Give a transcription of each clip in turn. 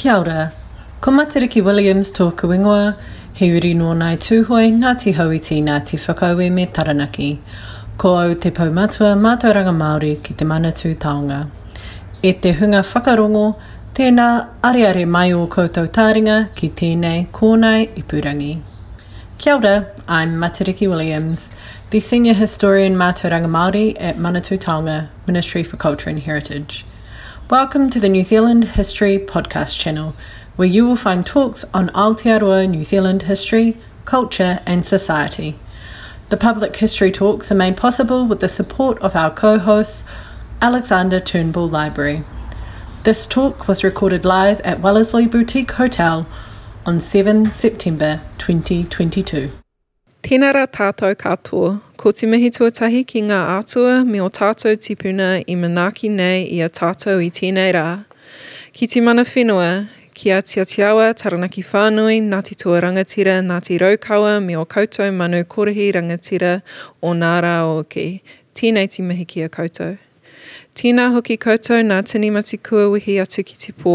Kia ora. Ko Matariki Williams tōku ingoa, he uri nō nai tūhoi Ngāti Hauiti Ngāti Whakaue me Taranaki. Ko au te paumatua mātauranga Māori ki te Manatū Taonga. E te hunga whakarongo, tēnā areare mai o koutou tāringa ki tēnei kōnai ipurangi. Kia ora, I'm Matariki Williams, the Senior Historian Mātauranga Māori at Manatū Taonga, Ministry for Culture and Heritage. Welcome to the New Zealand History Podcast channel, where you will find talks on Aotearoa New Zealand history, culture, and society. The public history talks are made possible with the support of our co hosts, Alexander Turnbull Library. This talk was recorded live at Wellesley Boutique Hotel on 7 September 2022. Tēnā rā tātou katoa, ko te mihi tuatahi ki ngā atua me o tātou tipuna i manaaki nei i a tātou i tēnei rā. Ki te mana whenua, ki a tia tiawa taranaki whānui, Ngāti Tua Rangatira, Ngāti Raukawa, me o koutou manu korohi rangatira o Nāra o ki. Tēnei te mihi ki a koutou. Tēnā hoki koutou nā tini mati kua wehi atu ki te pō,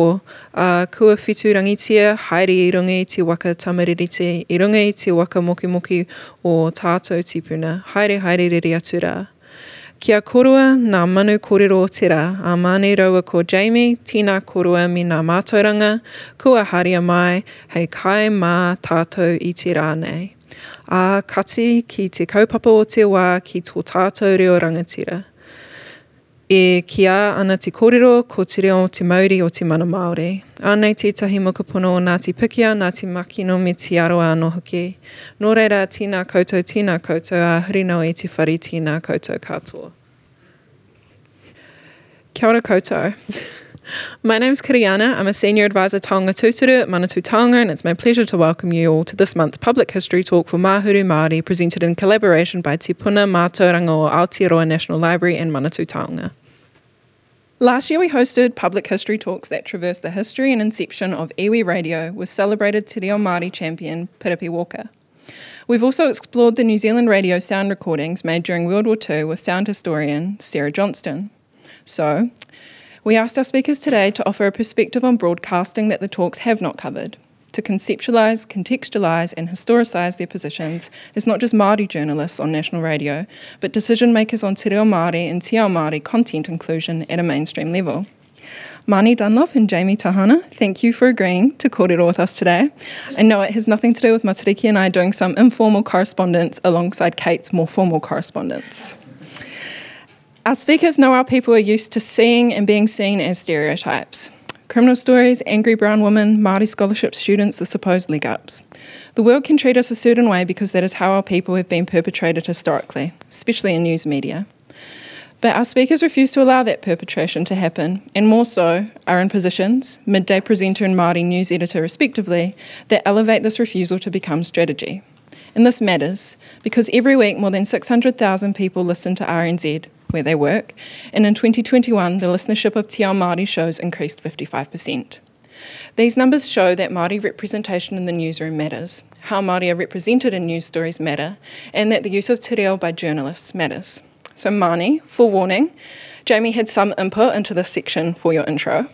a uh, kua whitu rangitia, haere i runga i te waka tamaririti, i runga i te waka moki moki o tātou tipuna, haere haere riri atu rā. Kia korua nā manu kōrero o te rā, a mani raua ko Jamie, tēnā korua me nā mātauranga, kua haria mai, hei kai mā tātou i te rā nei. A kati ki te kaupapa o te wā ki tō tātou reo rangatira. E kia ana te kōrero ko te reo o te mauri o te mana Māori. Ānei tētahi mokapono o Ngāti Pikia, Ngāti Makino me te aroa anō hoki. Nō reira tīnā koutou, tīnā koutou, a hurino e te whari tīnā koutou katoa. Kia ora koutou. My name is Kiriana. I'm a senior advisor Taonga Tūturu at Manatū Taonga, and it's my pleasure to welcome you all to this month's public history talk for Mahuru Māori, presented in collaboration by Te Puna Mātauranga o Aotearoa National Library and Manatū Taonga. Last year, we hosted public history talks that traversed the history and inception of iwi radio with celebrated Te Reo Māori champion Piripi Walker. We've also explored the New Zealand radio sound recordings made during World War II with sound historian Sarah Johnston. So, we asked our speakers today to offer a perspective on broadcasting that the talks have not covered, to conceptualise, contextualise, and historicise their positions as not just Māori journalists on national radio, but decision makers on Te Reo Māori and Te Ao Māori content inclusion at a mainstream level. Mani Dunlop and Jamie Tahana, thank you for agreeing to kōrero with us today. I know it has nothing to do with Matariki and I doing some informal correspondence alongside Kate's more formal correspondence. Our speakers know our people are used to seeing and being seen as stereotypes. Criminal stories, angry brown women, Māori scholarship students, the supposed leg ups. The world can treat us a certain way because that is how our people have been perpetrated historically, especially in news media. But our speakers refuse to allow that perpetration to happen, and more so, are in positions, midday presenter and Māori news editor respectively, that elevate this refusal to become strategy. And this matters because every week more than 600,000 people listen to RNZ, where they work, and in 2021 the listenership of Te Ao Māori shows increased 55%. These numbers show that Māori representation in the newsroom matters, how Māori are represented in news stories matter, and that the use of te reo by journalists matters. So, Mani, forewarning, Jamie had some input into this section for your intro.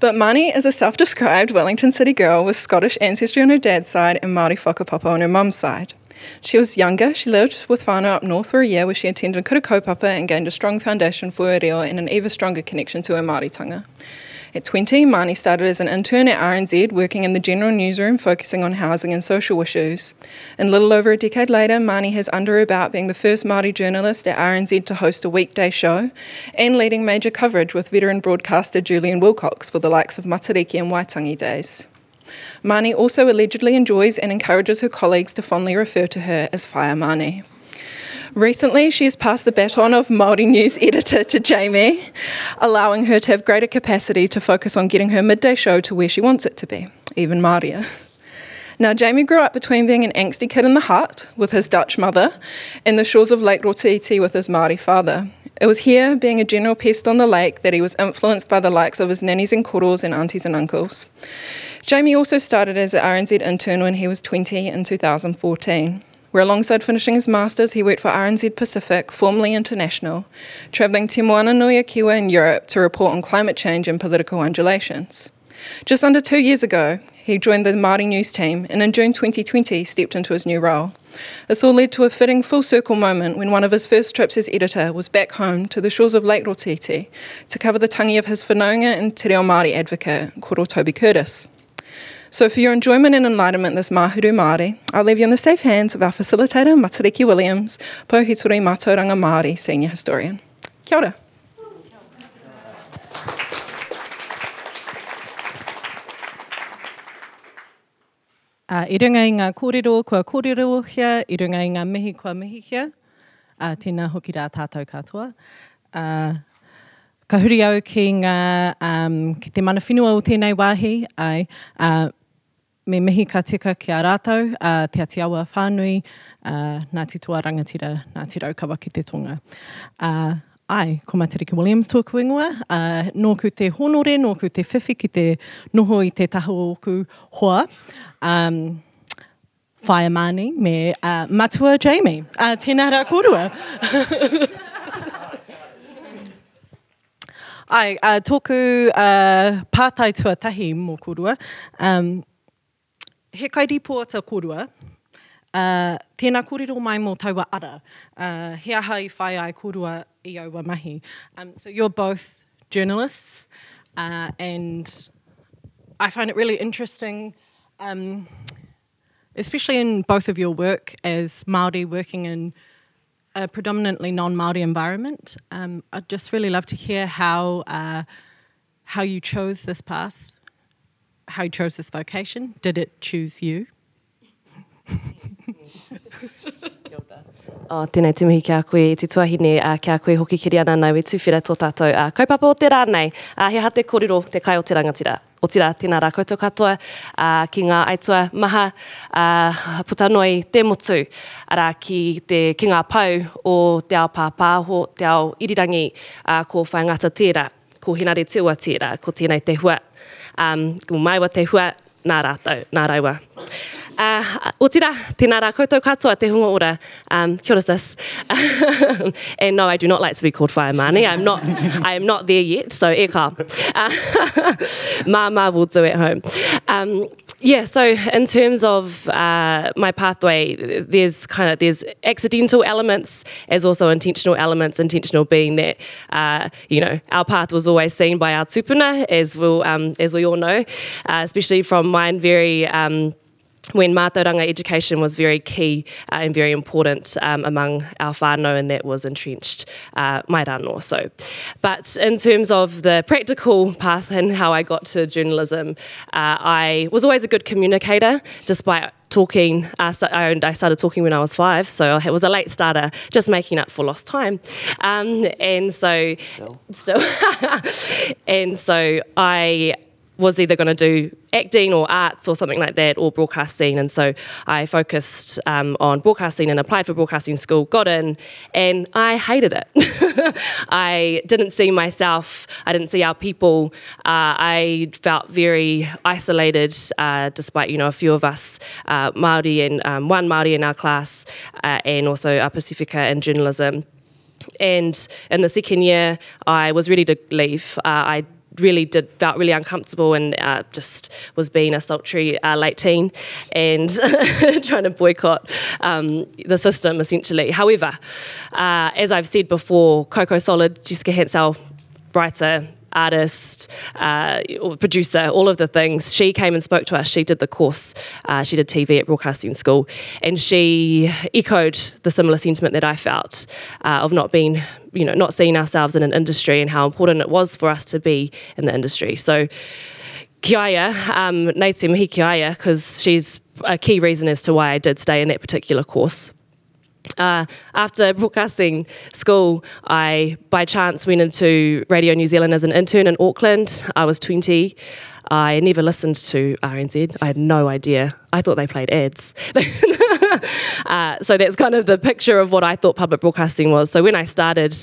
But Mani is a self described Wellington City girl with Scottish ancestry on her dad's side and Māori whakapapa on her mum's side. She was younger. She lived with whānau up north for a year where she attended Kura Kaupapa and gained a strong foundation for her reo and an ever stronger connection to her Māoritanga. At 20, Mani started as an intern at RNZ, working in the general newsroom, focusing on housing and social issues. And little over a decade later, Mani has under her belt being the first Māori journalist at RNZ to host a weekday show and leading major coverage with veteran broadcaster Julian Wilcox for the likes of Matariki and Waitangi days. Mani also allegedly enjoys and encourages her colleagues to fondly refer to her as Fire Mani. Recently, she has passed the baton of Māori news editor to Jamie, allowing her to have greater capacity to focus on getting her midday show to where she wants it to be, even Māoria. Now, Jamie grew up between being an angsty kid in the Hutt with his Dutch mother and the shores of Lake Rotoiti with his Māori father. It was here, being a general pest on the lake, that he was influenced by the likes of his nannies and koros and aunties and uncles. Jamie also started as an RNZ intern when he was 20 in 2014 where alongside finishing his masters, he worked for RNZ Pacific, formerly International, travelling to Moana Nui Kiwa in Europe to report on climate change and political undulations. Just under two years ago, he joined the Māori News team and in June 2020 stepped into his new role. This all led to a fitting full circle moment when one of his first trips as editor was back home to the shores of Lake Rotoiti to cover the tangi of his whanaunga and te reo Māori advocate, Koro Toby Curtis. So for your enjoyment and enlightenment this Mahuru Māori, I'll leave you in the safe hands of our facilitator, Matariki Williams, Pouhitori Mātauranga Māori Senior Historian. Kia ora. Uh, I runga i ngā kōrero kua kōrero hia, i runga i ngā mihi kua mihi hia. Uh, tēnā hoki rā tātou katoa. Uh, ka huri au ki, ngā, um, ki te mana whenua o tēnei wāhi, ai, uh, me mihi ka tika ki a rātou, uh, te ati awa whānui, uh, nā te tua rangatira, nā te raukawa ki te tonga. Uh, ai, ko Matariki Williams tōku ingoa, uh, nōku te honore, nōku te whiwhi ki te noho i te taho oku hoa um, Whaiamani me uh, Matua Jamie. Uh, tēnā rā kōrua. Ai, uh, tōku uh, pātai tuatahi mō kōrua. Um, he kairipo ata kōrua. Uh, tēnā kōrero mai mō taua ara. Uh, he aha i whai ai korua i aua mahi. Um, so you're both journalists uh, and I find it really interesting um, especially in both of your work as Māori working in a predominantly non-Māori environment. Um, I'd just really love to hear how, uh, how you chose this path, how you chose this vocation. Did it choose you? O, tēnei te kia koe, te tuahine uh, kia koe hoki kiri ana nau e tuwhira tō tātou. Uh, kaupapa o te rānei, uh, he hate kōrero te kai o te rangatira. O tira, tēnā rā koutou katoa uh, ki ngā aitua maha uh, putanoi te motu arā ki, te, ki ngā pau o te ao pāpāho, te ao irirangi uh, ko whaingata tērā, ko hinare te ua tērā, ko tēnei te hua. Um, ko maiwa te hua, nā rātou, nā raiwa. Uh, o tira, tēnā rā koutou katoa te hunga ora. Um, kia ora sis. and no, I do not like to be called Whaia Mani. I'm not, I am not there yet, so e ka. Uh, ma ma will do at home. Um, yeah, so in terms of uh, my pathway, there's kind of there's accidental elements as also intentional elements. Intentional being that uh, you know our path was always seen by our tupuna, as we we'll, um, as we all know, uh, especially from mine very. Um, when mātauranga education was very key uh, and very important um, among our whānau and that was entrenched uh, mai rano. So, but in terms of the practical path and how I got to journalism, uh, I was always a good communicator despite talking. Uh, I started talking when I was five, so it was a late starter, just making up for lost time. Um, and so, still, still and so I was either going to do acting or arts or something like that or broadcasting. And so I focused um, on broadcasting and applied for broadcasting school, got in, and I hated it. I didn't see myself, I didn't see our people. Uh, I felt very isolated, uh, despite, you know, a few of us, uh, Māori and um, one Māori in our class, uh, and also a Pacifica in journalism. And in the second year, I was ready to leave. Uh, I really did felt really uncomfortable and uh, just was being a sultry uh, late teen and trying to boycott um, the system essentially. However, uh, as I've said before, Coco Solid, Jessica Hansell, writer, artist, uh, producer, all of the things. She came and spoke to us. She did the course. Uh, she did TV at Broadcasting School, and she echoed the similar sentiment that I felt uh, of not being, you know, not seeing ourselves in an industry and how important it was for us to be in the industry. So. Kiaya, um, nei te mihi Kiaya, because she's a key reason as to why I did stay in that particular course. Uh, after broadcasting school, I by chance went into Radio New Zealand as an intern in Auckland. I was 20. I never listened to RNZ. I had no idea. I thought they played ads. uh, so that's kind of the picture of what I thought public broadcasting was. So when I started,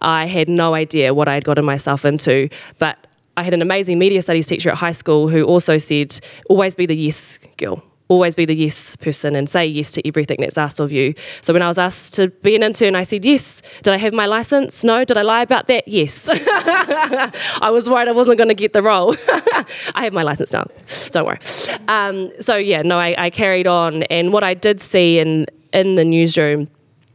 I had no idea what I had gotten myself into. But I had an amazing media studies teacher at high school who also said, always be the yes girl always be the yes person and say yes to everything that's asked of you. So when I was asked to be an intern, I said yes. Did I have my license? No. Did I lie about that? Yes. I was worried I wasn't going to get the role. I have my license now. Don't worry. Um, so yeah, no, I, I carried on, and what I did see in in the newsroom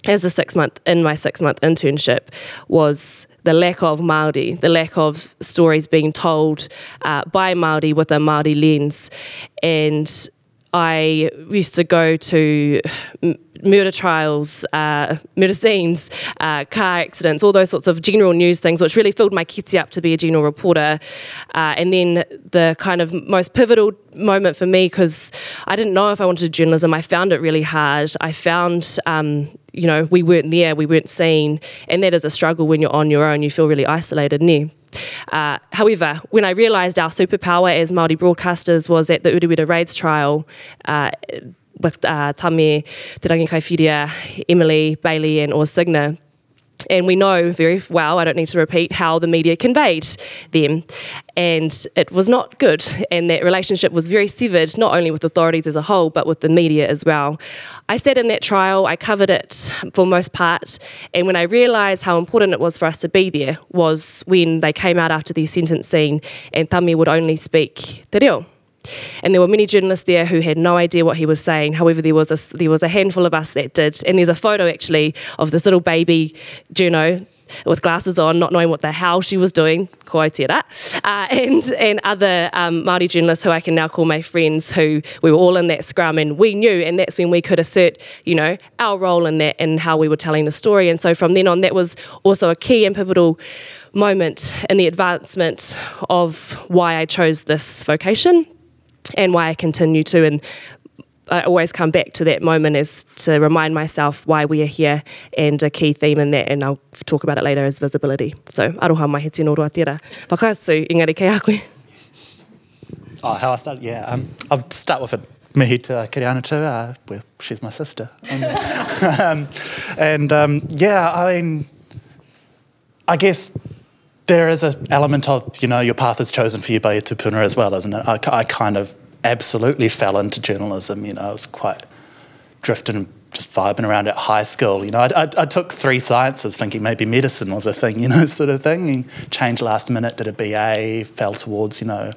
as a six month in my six month internship was the lack of Maori, the lack of stories being told uh, by Maori with a Maori lens, and I used to go to murder trials, uh, murder scenes, uh, car accidents, all those sorts of general news things, which really filled my kitty up to be a general reporter. Uh, and then the kind of most pivotal moment for me, because I didn't know if I wanted to do journalism, I found it really hard. I found, um, you know, we weren't there, we weren't seen, and that is a struggle when you're on your own. You feel really isolated. Uh, however, when I realised our superpower as Māori broadcasters was at the Urewera Raids trial uh, with uh, Tame, Te Rangi Emily, Bailey and Urs Signer, and we know very well, I don't need to repeat, how the media conveyed them. And it was not good. And that relationship was very severed, not only with authorities as a whole, but with the media as well. I sat in that trial, I covered it for most part. And when I realised how important it was for us to be there, was when they came out after the sentencing and Tame would only speak te reo. And there were many journalists there who had no idea what he was saying. However, there was a, there was a handful of us that did. And there's a photo actually of this little baby Juno with glasses on, not knowing what the hell she was doing, ko uh, and, and other um, Māori journalists who I can now call my friends, who we were all in that scrum and we knew, and that's when we could assert, you know, our role in that and how we were telling the story. And so from then on, that was also a key and pivotal moment in the advancement of why I chose this vocation and why I continue to. And I always come back to that moment is to remind myself why we are here and a key theme in that, and I'll talk about it later, is visibility. So, aroha mai he tino roa tira. Whakatsu, ingari kei akui. Oh, how I start? Yeah, um, I'll start with a mihi to uh, Kiriana too. Uh, well, she's my sister. Um, um, and um, yeah, I mean, I guess there is an element of, you know, your path is chosen for you by your tupuna as well, isn't it? I, I kind of absolutely fell into journalism, you know, I was quite drifting, just vibing around at high school. You know, I, I, I, took three sciences thinking maybe medicine was a thing, you know, sort of thing. And changed last minute, did a BA, fell towards, you know,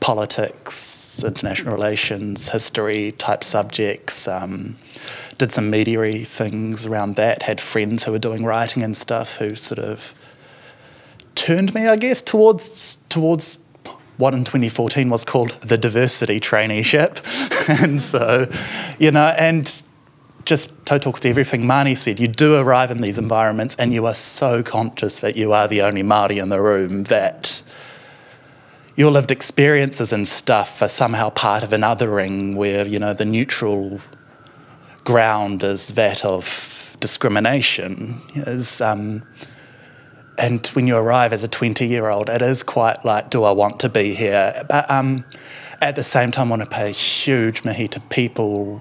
politics, international relations, history type subjects. Um, did some media things around that, had friends who were doing writing and stuff who sort of turned me, I guess, towards towards what in 2014 was called the diversity traineeship. and so, you know, and just to talk to everything Mani said, you do arrive in these environments and you are so conscious that you are the only Māori in the room that your lived experiences and stuff are somehow part of an othering where, you know, the neutral ground is that of discrimination. Is um, and when you arrive as a 20 year old, it is quite like, do I want to be here? But um, at the same time, I want to pay huge mihi to people.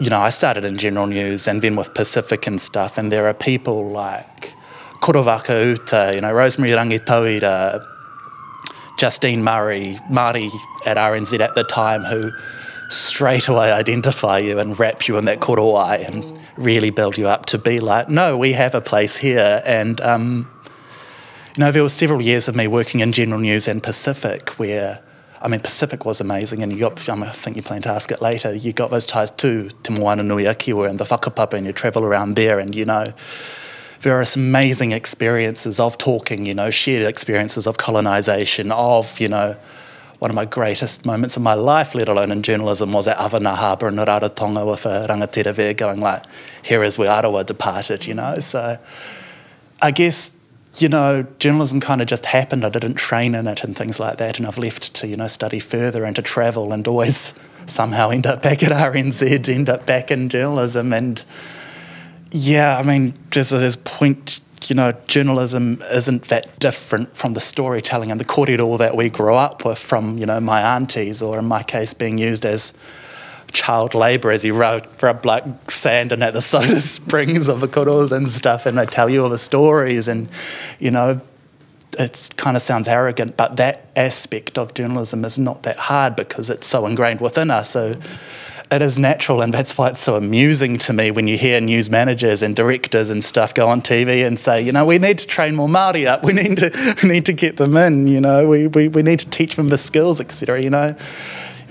You know, I started in general news and then with Pacific and stuff, and there are people like Koro Vaka'uta, you know, Rosemary Rangitauira, Justine Murray, Māori at RNZ at the time, who straight away identify you and wrap you in that korowai and really build you up to be like, no, we have a place here. And, um, you know, there were several years of me working in General News and Pacific where, I mean, Pacific was amazing, and you got, I think you plan to ask it later, you got those ties to Te Moana Nui a Kiwa and the whakapapa, and you travel around there, and, you know, some amazing experiences of talking, you know, shared experiences of colonisation, of, you know, one of my greatest moments of my life, let alone in journalism, was at Avana Harbour in Rarotonga with a rangatira there going like, here is where Arawa departed, you know. So I guess, you know, journalism kind of just happened. I didn't train in it and things like that. And I've left to, you know, study further and to travel and always somehow end up back at RNZ, end up back in journalism. And yeah, I mean, just as a point you know, journalism isn't that different from the storytelling and the korero that we grew up with from, you know, my aunties, or in my case, being used as child labour as he rub, rub like sand in at the soda springs of the koros and stuff, and they tell you all the stories, and, you know, it kind of sounds arrogant, but that aspect of journalism is not that hard because it's so ingrained within us. So it is natural, and that's why it's so amusing to me when you hear news managers and directors and stuff go on TV and say, you know, we need to train more Māori up, we need to, we need to get them in, you know, we, we, we need to teach them the skills, etc. You know,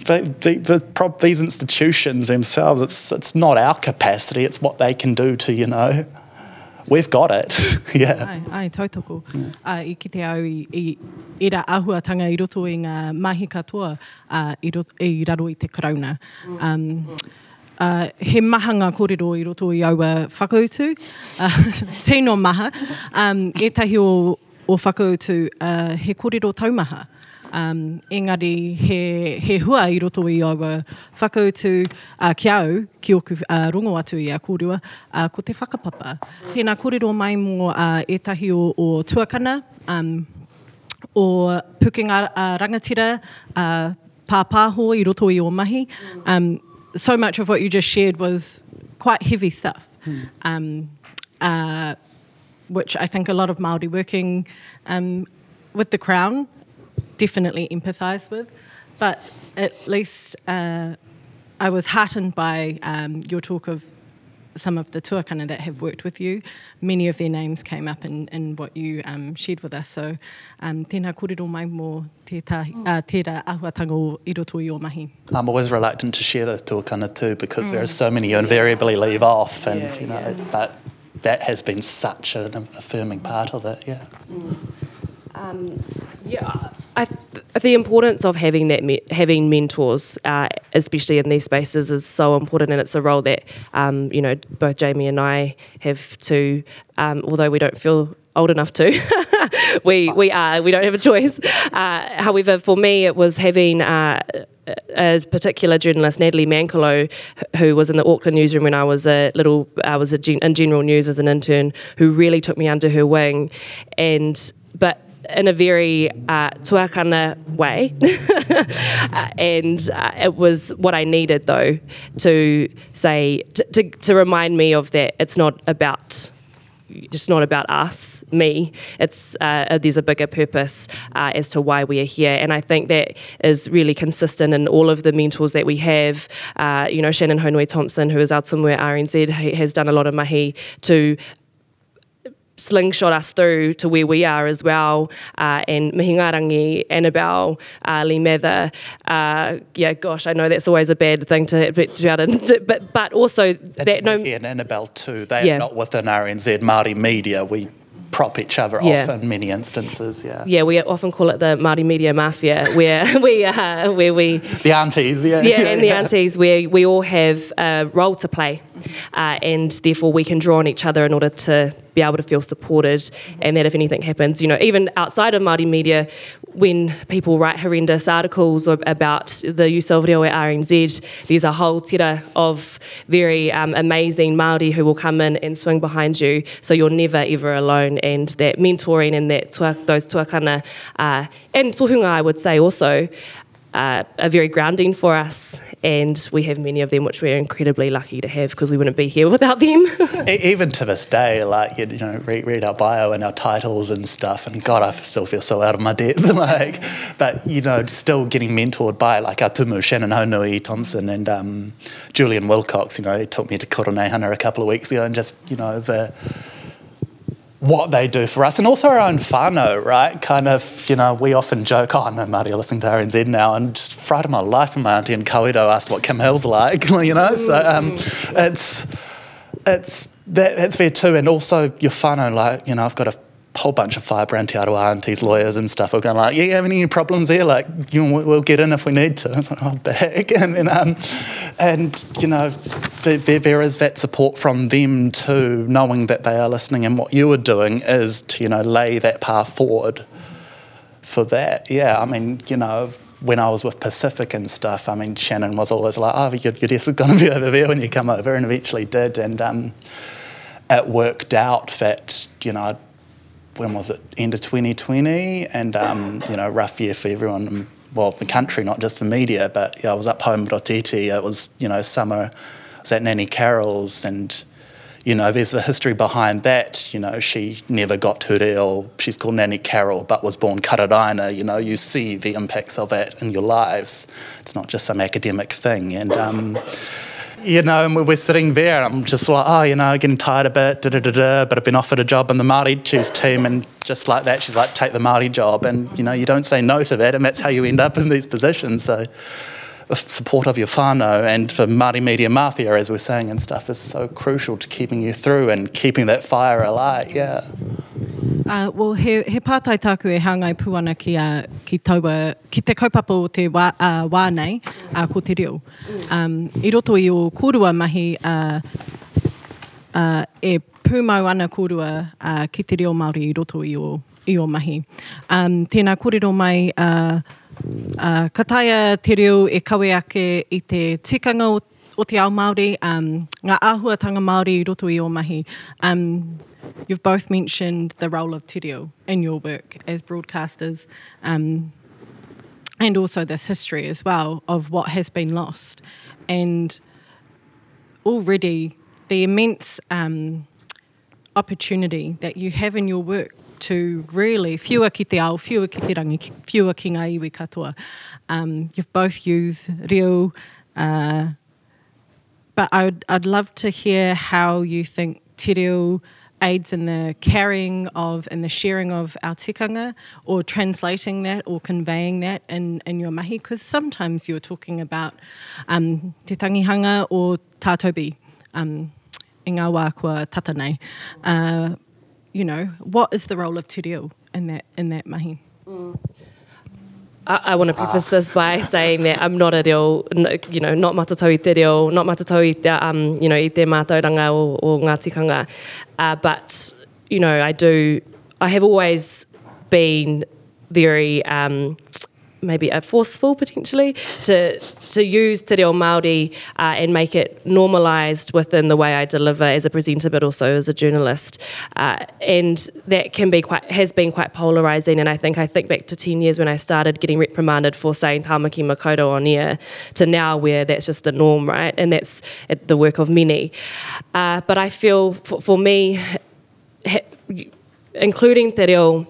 but the, these institutions themselves, it's it's not our capacity, it's what they can do to, you know, we've got it. yeah. Ai, ai tautoko. Yeah. Uh, I ki te au i, i, i ra ahuatanga i roto i ngā mahi katoa uh, i, roto, i raro i te karauna. Um, uh, he mahanga kōrero i roto i aua whakautu. Uh, tēnō maha. Um, e tahi o, o whakautu, uh, he kōrero taumaha. Um, engari, he, he hua i roto i aua whakautu uh, ki au, ki oku uh, rongo atu i a kōrua, uh, ko te whakapapa. Tēnā kōrero mai mō uh, etahi o, o tuakana, um, o pukinga uh, rangatira, uh, pāpāho i roto i o mahi. Um, so much of what you just shared was quite heavy stuff. Um, uh, which I think a lot of Māori working um, with the Crown definitely empathise with. But at least uh, I was heartened by um, your talk of some of the tuakana that have worked with you. Many of their names came up in, in what you um, shared with us. So, um, tēnā kōrero mai mō te uh, tērā ahuatanga o i roto i o mahi. I'm always reluctant to share those tuakana too because mm. there are so many you invariably leave off and, yeah, you know, yeah. but that has been such an affirming part of it, yeah. Mm. Um, yeah, th- the importance of having that me- having mentors, uh, especially in these spaces, is so important, and it's a role that um, you know both Jamie and I have to. Um, although we don't feel old enough to, we we are we don't have a choice. Uh, however, for me, it was having. Uh, a particular journalist, Natalie Mankelow, who was in the Auckland newsroom when I was a little, I was a gen- in general news as an intern, who really took me under her wing, and but in a very uh, tuakana way. uh, and uh, it was what I needed, though, to say, to, to, to remind me of that it's not about just not about us, me. It's uh, there's a bigger purpose uh, as to why we are here, and I think that is really consistent in all of the mentors that we have. Uh, you know, Shannon Haunui-Thompson, who is out somewhere RNZ, has done a lot of mahi to slingshot us through to where we are as well. Uh, and Mihingarangi, Annabelle, uh, Lee Mather, uh, yeah, gosh, I know that's always a bad thing to, to be able to, but, but also that no. And Annabelle too, they yeah. are not within RNZ Māori media. We prop each other yeah. off in many instances. Yeah. Yeah, we often call it the Māori media mafia, where we uh, where we the aunties, yeah, yeah, and the aunties, where we all have a role to play, uh, and therefore we can draw on each other in order to be able to feel supported, and that if anything happens, you know, even outside of Māori media, when people write horrendous articles about the use reo at RNZ, there's a whole tira of very um, amazing Māori who will come in and swing behind you, so you're never ever alone, and that mentoring and that tua, those tuakana, uh, and tohunga I would say also, uh, are very grounding for us, and we have many of them, which we're incredibly lucky to have because we wouldn't be here without them. Even to this day, like you know, read, read, our bio and our titles and stuff, and God, I still feel so out of my depth. like, but you know, still getting mentored by like our tumu Shannon Haunui-Thompson and um, Julian Wilcox. You know, he took me to Koroneihana a couple of weeks ago, and just you know the what they do for us and also our own whānau, right? Kind of, you know, we often joke, oh, no, Māori are listening to RNZ now, and just fright of my life, and my auntie in Kawerau asked what Kim Hill's like, you know? So um, it's, it's, that, that's fair too. And also your whānau, like, you know, I've got a whole bunch of firebrand Te Aroha aunties, lawyers and stuff were going like, yeah, you have any problems there? Like, you we'll get in if we need to. I was like, oh, back. And, then, um, and you know, there, there is that support from them too, knowing that they are listening and what you are doing is to, you know, lay that path forward for that. Yeah, I mean, you know, when I was with Pacific and stuff, I mean, Shannon was always like, oh, your, your desk is going to be over there when you come over, and eventually did. And um, it worked out that, you know, when was it? End of 2020, and um, you know, rough year for everyone. Well, the country, not just the media, but yeah, I was up home Rotoiti. It was you know summer. I was at Nanny Carroll's, and you know, there's the history behind that. You know, she never got te reo. She's called Nanny Carol, but was born Kararaina. You know, you see the impacts of that in your lives. It's not just some academic thing. And, um, you know, and we're sitting there, I'm just like, oh, you know, getting tired a bit, da da da da, but I've been offered a job in the Māori Choose team, and just like that, she's like, take the Māori job. And, you know, you don't say no to that, and that's how you end up in these positions. So, support of your whānau and for Māori Media Mafia, as we're saying and stuff, is so crucial to keeping you through and keeping that fire alight, yeah. Uh, well, he, he pātai tāku e hangai puana ki, uh, ki, taua, ki te kaupapa o te wā, uh, wānei uh, ko te reo. Um, I roto i o kōrua mahi uh, uh, e pūmau ana kōrua uh, ki te reo Māori i roto i o, i o mahi. Um, tēnā kōrero mai uh, Uh, ka taia te reo e kawe ake i te tikanga o, o te ao Māori, um, ngā āhuatanga Māori i roto i o mahi. Um, you've both mentioned the role of te reo in your work as broadcasters, um, and also this history as well of what has been lost. And already the immense um, opportunity that you have in your work to really whiua ki te ao, whiua ki te rangi, whiua ki ngā iwi katoa. Um, you've both used reo, uh, but I'd, I'd love to hear how you think te reo aids in the carrying of and the sharing of our tikanga or translating that or conveying that in, in your mahi because sometimes you're talking about um, te tangihanga or tātobi um, i ngā wā kua. Uh, you know, what is the role of te reo in that, in that mahi? Mm. I, I want to preface this by saying that I'm not a reo, you know, not matatau i te reo, not matatau i te, um, you know, i te mātauranga o, o ngā tikanga. Uh, but, you know, I do, I have always been very um, maybe a forceful potentially to to use te reo Māori uh, and make it normalised within the way I deliver as a presenter but also as a journalist. Uh, and that can be quite has been quite polarising and I think I think back to 10 years when I started getting reprimanded for saying tamaki makaurau on air to now where that's just the norm right? And that's the work of many. Uh, but I feel for, for me including te reo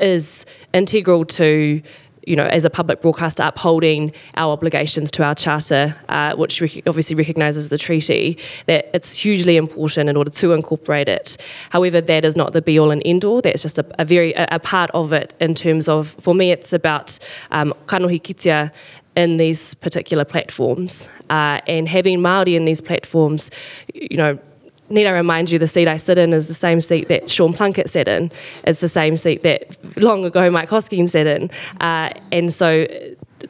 is integral to you know, as a public broadcaster, upholding our obligations to our charter, uh, which rec- obviously recognises the treaty, that it's hugely important in order to incorporate it. However, that is not the be all and end all. That's just a, a very a, a, part of it in terms of, for me, it's about um, kanohi kitia in these particular platforms uh, and having Māori in these platforms, you know, need I remind you, the seat I sit in is the same seat that Sean Plunket sat in. It's the same seat that long ago Mike Hosking sat in. Uh, and so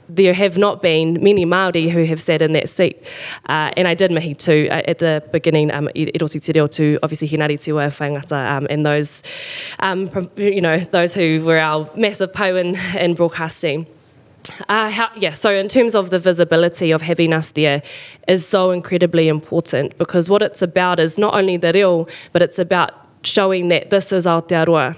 there have not been many Māori who have sat in that seat. Uh, and I did mihi too uh, at the beginning, um, i roti te reo to obviously Hinari Te Wai Whaingata um, and those, um, you know, those who were our massive pau in, in broadcasting. Uh, how, yeah, so in terms of the visibility of having us there is so incredibly important because what it's about is not only the reo, but it's about showing that this is Aotearoa.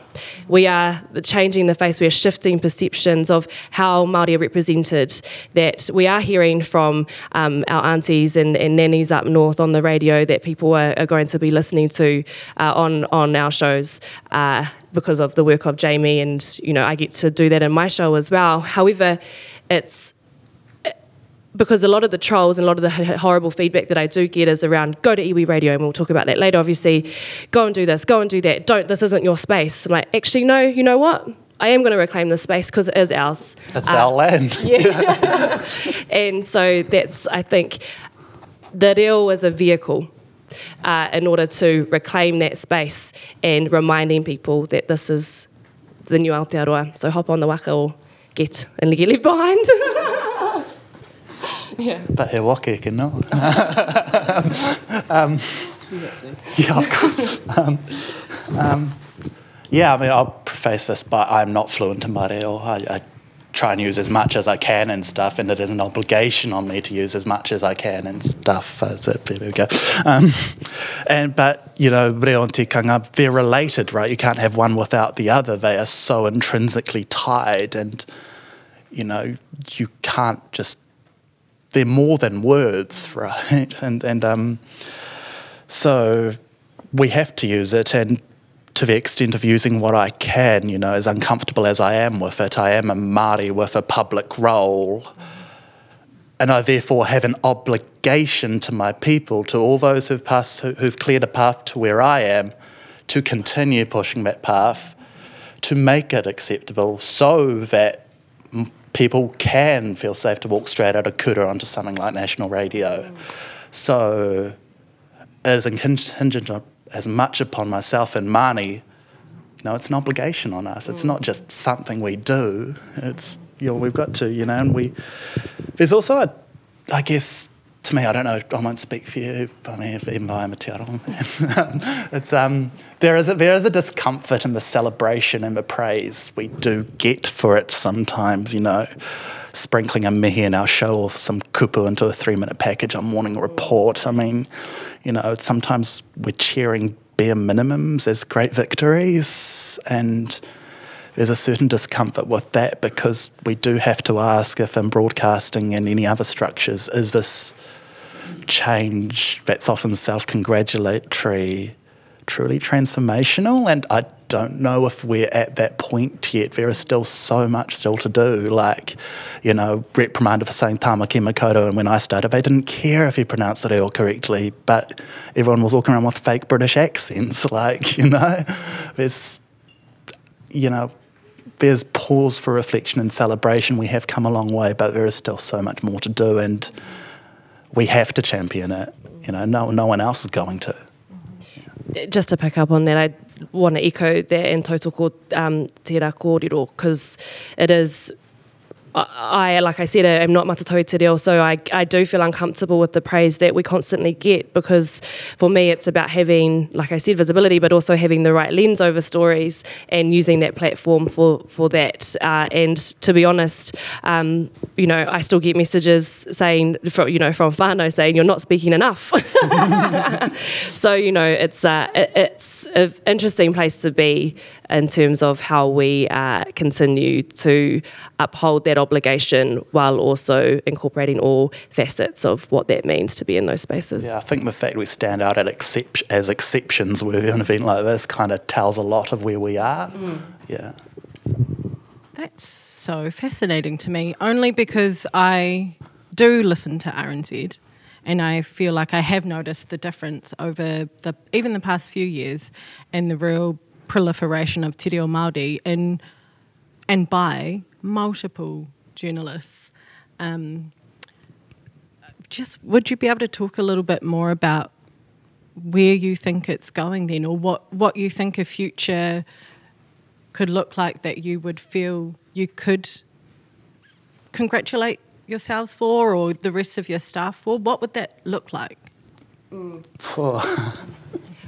We are changing the face, we are shifting perceptions of how Māori are represented, that we are hearing from um, our aunties and, and nannies up north on the radio that people are, are going to be listening to uh, on, on our shows. Uh, because of the work of Jamie, and you know I get to do that in my show as well. However, it's because a lot of the trolls and a lot of the horrible feedback that I do get is around go to iwi radio and we'll talk about that later obviously. Go and do this go and do that. Don't this isn't your space. I'm like actually no you know what? I am going to reclaim this space because it is ours. It's uh, our land. yeah. And so that's I think the reo is a vehicle uh, in order to reclaim that space and reminding people that this is the new Aotearoa. So hop on the waka or get and get left behind. yeah. But he wake can no. um, yeah, of course. Um, um, yeah, I mean, I'll preface this, but I'm not fluent in Mareo. I, I try and use as much as I can and stuff, and it is an obligation on me to use as much as I can and stuff. Uh, so there we go. Um, and but you know, tikanga, they're related, right? You can't have one without the other. They are so intrinsically tied, and you know, you can't just. They're more than words, right? And and um, So we have to use it, and to the extent of using what I can, you know, as uncomfortable as I am with it, I am a Māori with a public role. And I therefore have an obligation to my people, to all those who've passed, who've cleared a path to where I am, to continue pushing that path, to make it acceptable, so that people can feel safe to walk straight out of Kura onto something like national radio. Mm. So, as a contingent as much upon myself and Mani. no, it's an obligation on us. It's not just something we do. It's you know, we've got to, you know, and we. There's also a, I guess, to me, I don't know. I won't speak for you. I mean, even though I'm a it's um, there is a, there is a discomfort in the celebration and the praise we do get for it sometimes. You know, sprinkling a mihi in our show or some kupu into a three minute package on morning report. I mean, you know, sometimes we're cheering bare minimums as great victories, and there's a certain discomfort with that because we do have to ask if in broadcasting and any other structures is this change that's often self congratulatory truly transformational? And I don't know if we're at that point yet. There is still so much still to do. Like, you know, reprimanded for saying Tamaki Makaurau, and when I started, they didn't care if he pronounced it all correctly, but everyone was walking around with fake British accents. Like, you know, there's, you know, there's pause for reflection and celebration. We have come a long way, but there is still so much more to do, and we have to champion it. You know, no, no one else is going to. Just to pick up on that, I want to echo that and tautoko um, te rā kōrero, because it is I, like I said, I'm not matatahi te reo, so I, I do feel uncomfortable with the praise that we constantly get because for me it's about having, like I said, visibility, but also having the right lens over stories and using that platform for, for that. Uh, and to be honest, um, you know, I still get messages saying, from, you know, from whānau saying you're not speaking enough. so, you know, it's, uh, it, it's an interesting place to be in terms of how we uh, continue to uphold that obligation while also incorporating all facets of what that means to be in those spaces. Yeah, I think the fact we stand out at excep- as exceptions with an event like this kind of tells a lot of where we are. Mm. Yeah. That's so fascinating to me, only because I do listen to RNZ and I feel like I have noticed the difference over the even the past few years and the real proliferation of te reo Māori in, and by multiple journalists. Um, just would you be able to talk a little bit more about where you think it's going then, or what, what you think a future could look like that you would feel you could congratulate yourselves for, or the rest of your staff for? What would that look like? Mm.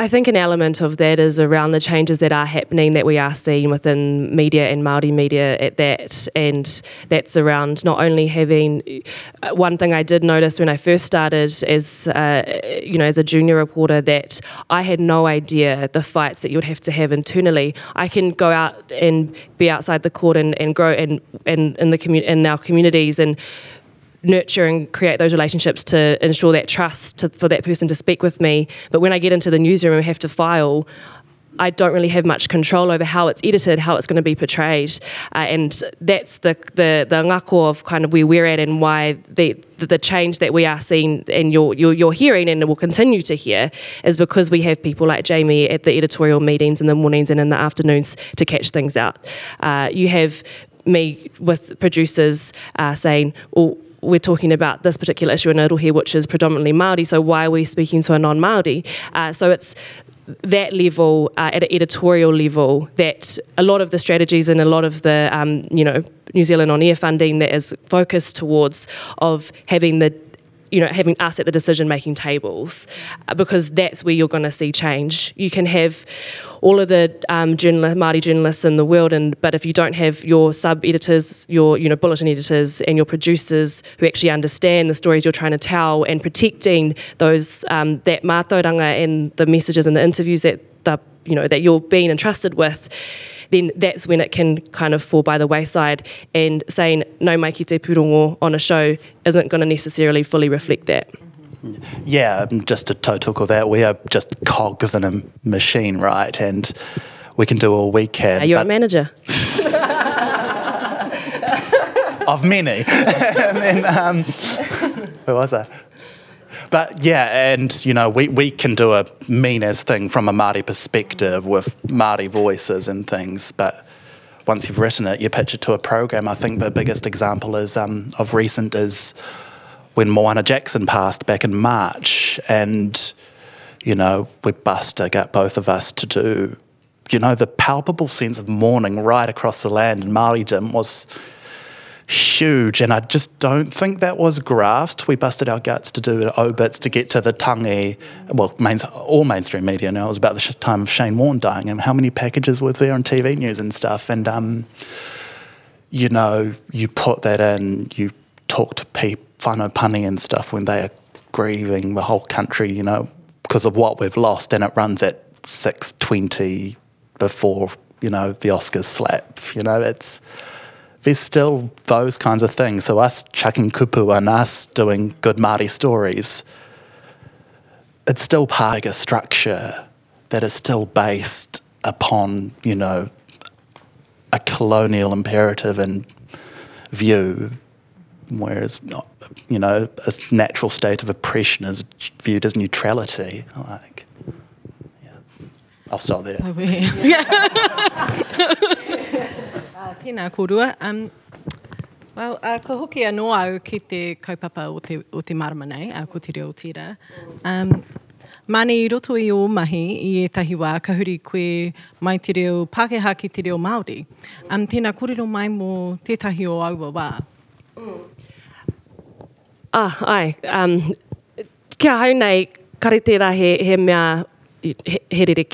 I think an element of that is around the changes that are happening that we are seeing within media and Māori media at that, and that's around not only having uh, one thing I did notice when I first started as uh, you know as a junior reporter that I had no idea the fights that you'd have to have internally. I can go out and be outside the court and, and grow and and in the commu- in our communities and nurture and create those relationships to ensure that trust to, for that person to speak with me. But when I get into the newsroom and have to file, I don't really have much control over how it's edited, how it's going to be portrayed, uh, and that's the the the ngako of kind of where we're at and why the the, change that we are seeing and you're, you're, you're hearing and will continue to hear is because we have people like Jamie at the editorial meetings in the mornings and in the afternoons to catch things out. Uh, you have me with producers uh, saying, well we're talking about this particular issue in Orohi, which is predominantly Māori, so why are we speaking to a non-Māori? Uh, so it's that level, uh, at an editorial level, that a lot of the strategies and a lot of the, um, you know, New Zealand on air funding that is focused towards of having the you know, having us at the decision making tables uh, because that's where you're going to see change. You can have all of the um, Māori journalists in the world, and but if you don't have your sub editors, your you know bulletin editors, and your producers who actually understand the stories you're trying to tell and protecting those um, that mātauranga and the messages and the interviews that the you know that you're being entrusted with then that's when it can kind of fall by the wayside. And saying no mai ki te purongo on a show isn't going to necessarily fully reflect that. Yeah, um, just to total that, we are just cogs in a machine, right? And we can do all we can. Are you a manager? of many. and then, um, who was I? But yeah, and you know, we, we can do a mean as thing from a Māori perspective with Māori voices and things, but once you've written it, you pitch it to a program. I think the biggest example is um, of recent is when Moana Jackson passed back in March, and you know, we Buster got both of us to do, you know, the palpable sense of mourning right across the land in Māoridom was huge, and I just don't think that was grasped. We busted our guts to do it obits to get to the tangi, well, main, all mainstream media now. It was about the time of Shane Warne dying, and how many packages was there on TV news and stuff. And, um, you know, you put that in, you talk to people, whānau punny and stuff when they are grieving the whole country, you know, because of what we've lost, and it runs at 6.20 before, you know, the Oscars slap. You know, it's there's still those kinds of things. So us chucking kupu and us doing good Māori stories, it's still part of a structure that is still based upon, you know, a colonial imperative and view, whereas, you know, a natural state of oppression is viewed as neutrality. Like, yeah. I'll stop there. Oh, uh, tēnā. Um, well, uh, ka hoki anō au ki te kaupapa o te, o te marama nei, uh, ko te reo tira. Um, Mani i roto i o mahi i ētahi wā ka huri koe mai te reo Pākehā ki te reo Māori. Um, tēnā kōrero mai mō tētahi o aua wā. Ah, ai. Um, kia hau nei, kare tērā he, he mea he, he rere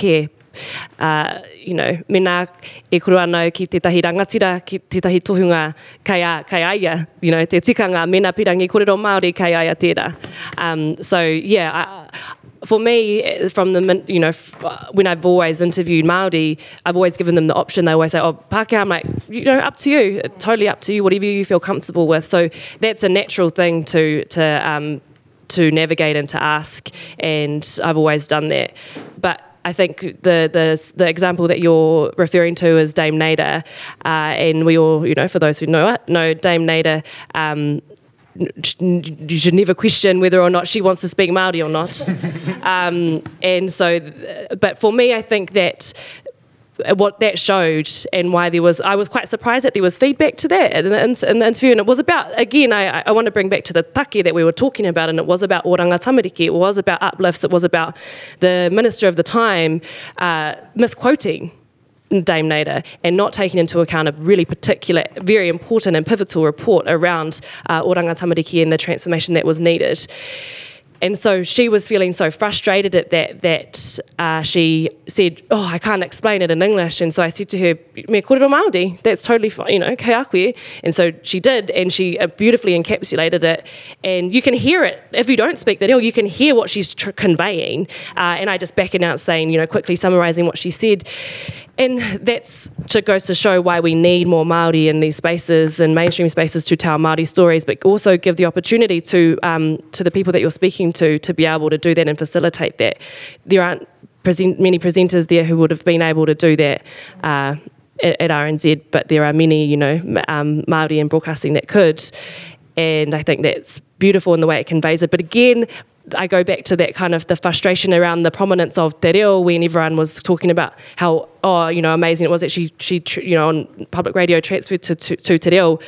Uh, you know, mena e kuru anau ki tētahi rangatira, ki tētahi tohunga kai, a, kai aia, you know, te tikanga mena pirangi kōrero Māori kai aia tērā. Um, so, yeah, I, for me, from the you know when I've always interviewed Maori, I've always given them the option. They always say, "Oh, Pākehā," I'm like, you know, up to you, totally up to you, whatever you feel comfortable with. So that's a natural thing to to um, to navigate and to ask, and I've always done that. But I think the the the example that you're referring to is Dame Naida, uh, and we all, you know, for those who know it, know Dame Naida. Um, you should never question whether or not she wants to speak Maori or not. um, and so, but for me, I think that what that showed and why there was, I was quite surprised that there was feedback to that in the, in the interview. And it was about, again, I, I want to bring back to the take that we were talking about, and it was about Oranga Tamariki, it was about uplifts, it was about the minister of the time uh, misquoting Dame Naida and not taking into account a really particular, very important and pivotal report around uh, Oranga Tamariki and the transformation that was needed. And so she was feeling so frustrated at that that uh, she said, "Oh, I can't explain it in English." And so I said to her, "Me kōrero Māori, that's totally fine, you know, kei akue." And so she did, and she uh, beautifully encapsulated it. And you can hear it if you don't speak that ill. You can hear what she's tr- conveying. Uh, and I just back announced saying, you know, quickly summarising what she said. And that's goes to show why we need more Māori in these spaces and mainstream spaces to tell Māori stories, but also give the opportunity to um, to the people that you're speaking to to be able to do that and facilitate that. There aren't present, many presenters there who would have been able to do that. Uh, at, at RNZ, but there are many, you know, um, Māori in broadcasting that could, and I think that's beautiful in the way it conveys it. But again, I go back to that kind of the frustration around the prominence of Te Reo when everyone was talking about how, oh, you know, amazing it was that she, she you know, on public radio transferred to, to, to Te Reo.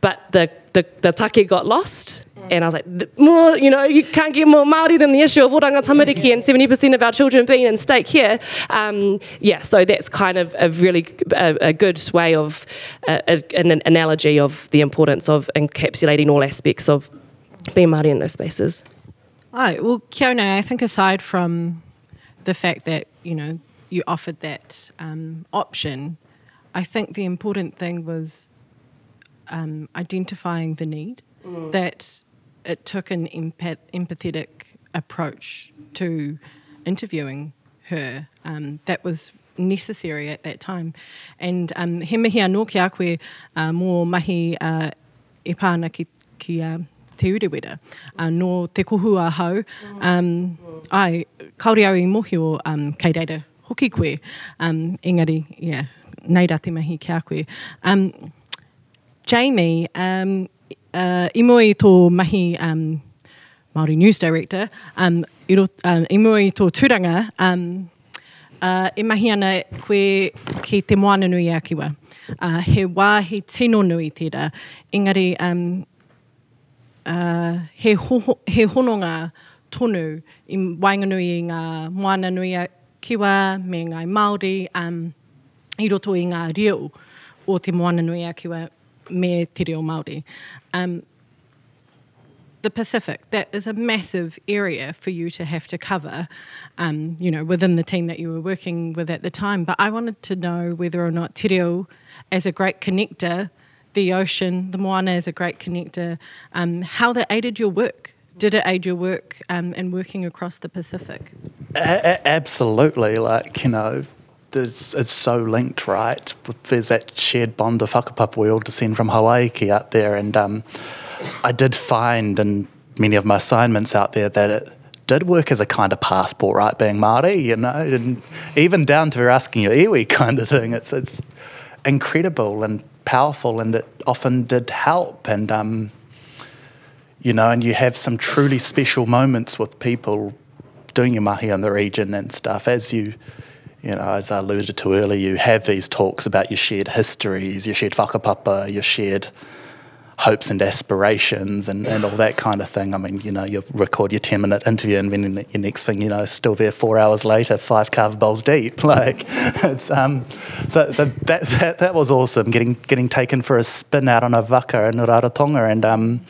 But the, the, the take got lost. And I was like, more, you know, you can't get more Māori than the issue of Oranga Tamariki and 70% of our children being in stake here. Um, yeah, so that's kind of a really a, a good way of, uh, a, an analogy of the importance of encapsulating all aspects of being Māori in those spaces. Aye, well, Kiona, I think aside from the fact that, you know, you offered that um, option, I think the important thing was um, identifying the need, mm. that it took an empath- empathetic approach to interviewing her um, that was necessary at that time. And um, he mihi anō ki a koe uh, mō mahi uh, e pāna ki, ki uh, te urewera. Uh, no te kohu a hau, um, ai, kaore au i mohi o um, kei reira hoki koe. Um, engari, yeah, nei rā te mahi kia koe. Um, Jamie, um, uh, i mua tō mahi um, Māori News Director, um, i, ro, um, i mua tō tūranga, um, uh, e mahi ana koe ki te moana nui a kiwa. Uh, he wāhi tino nui tērā, engari um, uh, he, ho, he hononga tonu i wainganui i ngā moana nui a kiwa me ngai Māori um, i roto i ngā reo o te moana nui a kiwa me te reo Māori. Um, the Pacific, that is a massive area for you to have to cover, um, you know, within the team that you were working with at the time. But I wanted to know whether or not Te Reo, as a great connector, the ocean, the moana is a great connector, um, how that aided your work. Did it aid your work um, in working across the Pacific? A- a- absolutely. Like, you know, it's, it's so linked, right? There's that shared bond of whakapapa. We all descend from Hawaiki out there. And um, I did find in many of my assignments out there that it did work as a kind of passport, right? Being Māori, you know, and even down to asking your iwi kind of thing. It's, it's incredible and powerful, and it often did help. And, um, you know, and you have some truly special moments with people doing your mahi in the region and stuff as you you know, as I alluded to earlier, you have these talks about your shared histories, your shared whakapapa, your shared hopes and aspirations and, and all that kind of thing. I mean, you know, you record your 10 minute interview and then your next thing, you know, still there four hours later, five carve bowls deep. Like, it's, um, so, so that, that, that was awesome, getting, getting taken for a spin out on a waka in Rarotonga and, um,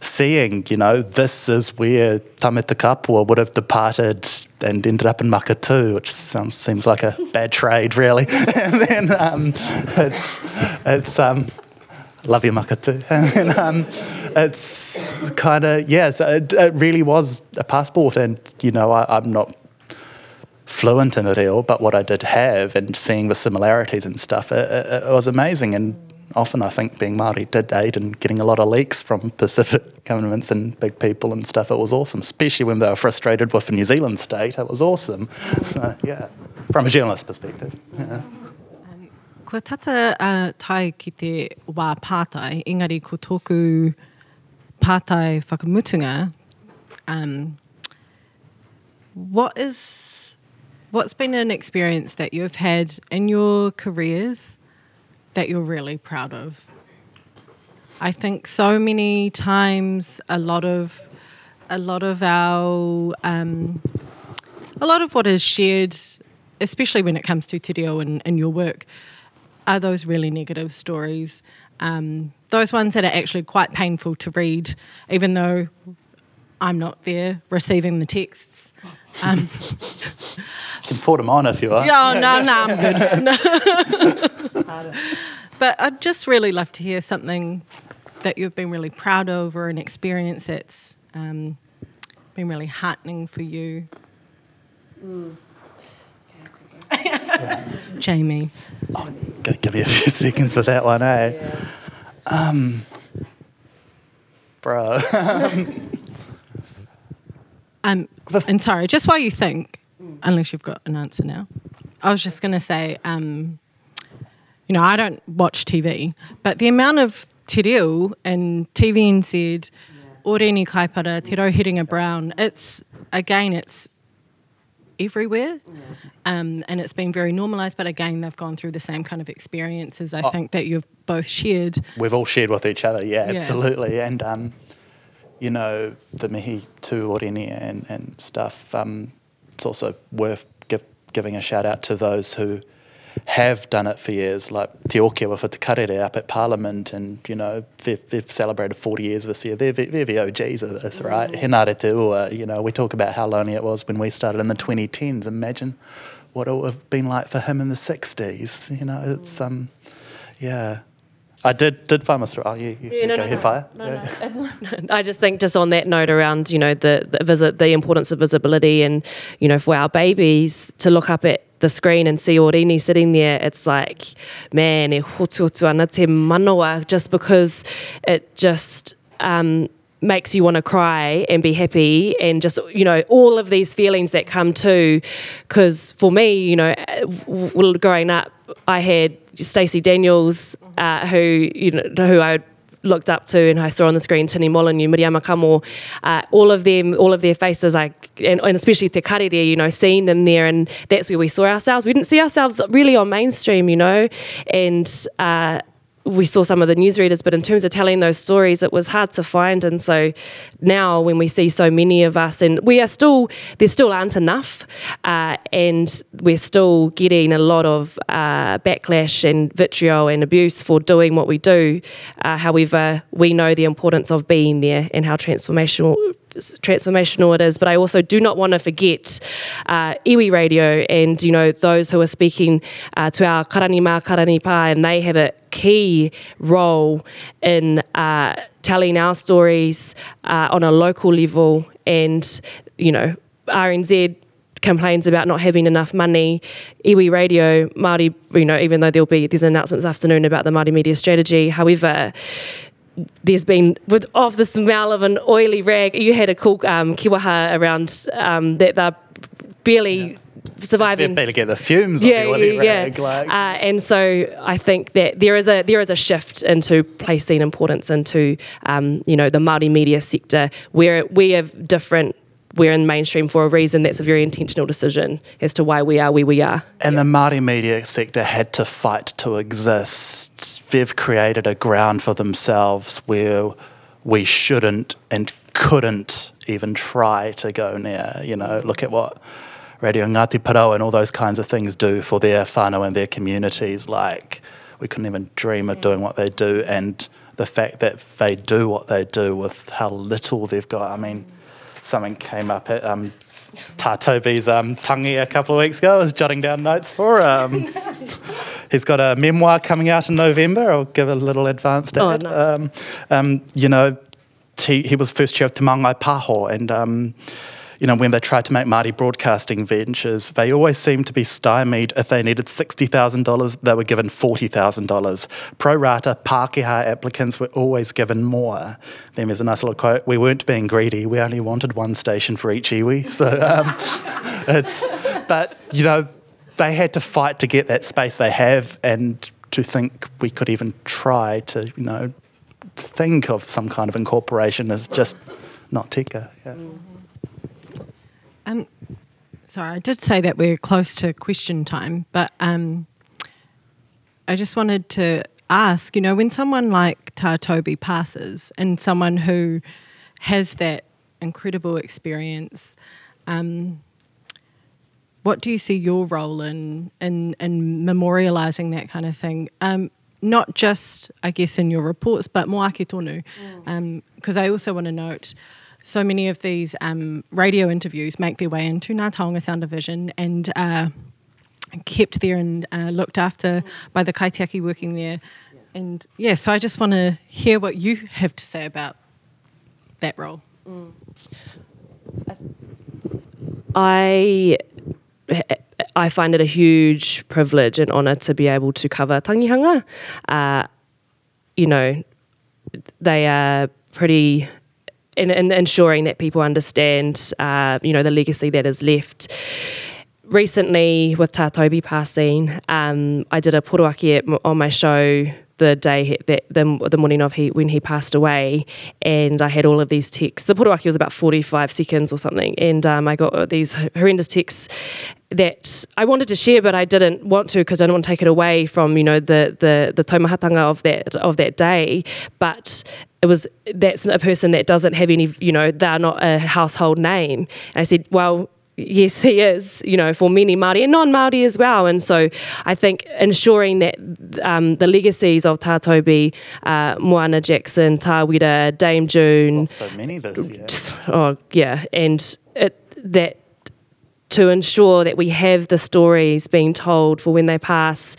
seeing, you know, this is where Tamatekapua would have departed and ended up in Maketū, which sounds, seems like a bad trade, really. and then um, it's, it's um, love you, Maketū. and um, it's kind of, yeah, so it, it, really was a passport. And, you know, I, I'm not fluent in all, but what I did have and seeing the similarities and stuff, it, it, it was amazing. And often I think being Māori did aid in getting a lot of leaks from Pacific governments and big people and stuff. It was awesome, especially when they were frustrated with the New Zealand state. It was awesome. So, yeah, from a journalist perspective. Yeah. Kua tata uh, tai ki te wā pātai, engari ko tōku pātai whakamutunga, um, what is, what's been an experience that you've had in your careers that you're really proud of? I think so many times a lot of a lot of our um, a lot of what is shared, especially when it comes to te reo and, and your work, are those really negative stories. Um, those ones that are actually quite painful to read, even though I'm not there receiving the texts. Um, you can forward them on if you are. Yeah, no, no, I'm good. but I'd just really love to hear something that you've been really proud of or an experience that's um, been really heartening for you. Mm. Jamie. Oh, give me a few seconds for that one, eh? Yeah. Um, bro. um, and sorry, just while you think, unless you've got an answer now, I was just going to say, um, you know, I don't watch TV, but the amount of te reo and TVNZ, yeah. Oriini Kaipara, Te Rauhiringa Brown, it's, again, it's everywhere. Yeah. Um, and it's been very normalised, but again, they've gone through the same kind of experiences, I oh, think, that you've both shared. We've all shared with each other, yeah, yeah. absolutely. And, um, you know, the mihi to Oriini and, and stuff, um, it's also worth give, giving a shout out to those who have done it for years, like Te Okia with Te Karere up at Parliament, and you know they've, they've celebrated 40 years this year. They're, they're the OGs of this, right? Mm. Henare Te Ua, you know, we talk about how lonely it was when we started in the 2010s. Imagine what it would have been like for him in the 60s. You know, it's um, yeah. I did did find story. Oh, you, you, yeah, no, go no, ahead, no. fire. No, yeah. no. I just think just on that note around you know the, the visit the importance of visibility and you know for our babies to look up at the screen and see Oriini sitting there, it's like, man, e hotu ana te just because it just, um, makes you want to cry and be happy and just you know all of these feelings that come too. Because for me you know growing up I had Stacey Daniels uh, who you know who I looked up to and I saw on the screen Tini Molyneux, Miriama Kamo, uh, all of them, all of their faces, like, and, and especially Te Karere, you know, seeing them there and that's where we saw ourselves. We didn't see ourselves really on mainstream, you know, and uh, we saw some of the newsreaders, but in terms of telling those stories, it was hard to find. And so now, when we see so many of us, and we are still, there still aren't enough, uh, and we're still getting a lot of uh, backlash and vitriol and abuse for doing what we do. Uh, however, we know the importance of being there and how transformational transformational it is, but I also do not want to forget uh, iwi radio and you know those who are speaking uh, to our karani ma karanima karanipa, and they have a key role in uh, telling our stories uh, on a local level, and you know RNZ complains about not having enough money. Iwi Radio, Māori, you know, even though there'll be there's an announcement this afternoon about the Māori media strategy. However, there's been with off the smell of an oily rag. You had a cool um, kiwaha around um, that they're barely. Yeah. Surviving, barely get the fumes. Yeah, of the yeah, rag, yeah. like. Uh, and so I think that there is a there is a shift into placing importance into um, you know the Māori media sector where we have different we're in mainstream for a reason. That's a very intentional decision as to why we are where we are. And the Māori media sector had to fight to exist. They've created a ground for themselves where we shouldn't and couldn't even try to go near. You know, look at what Radio Ngāti Porou and all those kinds of things do for their whānau and their communities. Like, we couldn't even dream of doing what they do. And the fact that they do what they do with how little they've got. I mean, something came up at um, Tā Toby's um, tangi a couple of weeks ago. I was jotting down notes for. Um, he's got a memoir coming out in November. I'll give a little advanced Oh, ad. nice. um, um, you know, he, he was first chair of Te Mangai Paho, and um, you know when they tried to make Māori broadcasting ventures, they always seemed to be stymied. If they needed sixty thousand dollars, they were given forty thousand dollars. Pro rata Pākehā applicants were always given more. Then there's a nice little quote: "We weren't being greedy. We only wanted one station for each iwi." So um, it's, but you know, they had to fight to get that space they have, and to think we could even try to, you know, think of some kind of incorporation is just not tika. Yeah. Um, sorry, I did say that we're close to question time, but um, I just wanted to ask, you know, when someone like Toby passes and someone who has that incredible experience, um, what do you see your role in in, in memorialising that kind of thing? Um, not just, I guess, in your reports, but more ake tonu. Because I also want to note, so many of these um, radio interviews make their way into Ngā Taonga Sound and Vision and uh, kept there and uh, looked after by the kaitiaki working there. And yeah, so I just want to hear what you have to say about that role. I I find it a huge privilege and honour to be able to cover tangihanga. Uh, you know, they are pretty in, in ensuring that people understand, uh, you know, the legacy that is left. Recently, with Tā Toby passing, um, I did a poroaki on my show the day that the, the morning of he when he passed away, and I had all of these texts. The poroaki was about forty five seconds or something, and um, I got these horrendous texts that I wanted to share, but I didn't want to because I don't want to take it away from you know the the the taumahatanga of that of that day. But it was that's a person that doesn't have any you know they're not a household name. And I said, well yes, he is, you know, for many Māori and non-Māori as well. And so I think ensuring that um, the legacies of Tā Toby, uh, Moana Jackson, Tāwira, Dame June, So many this year. oh yeah, and it, that to ensure that we have the stories being told for when they pass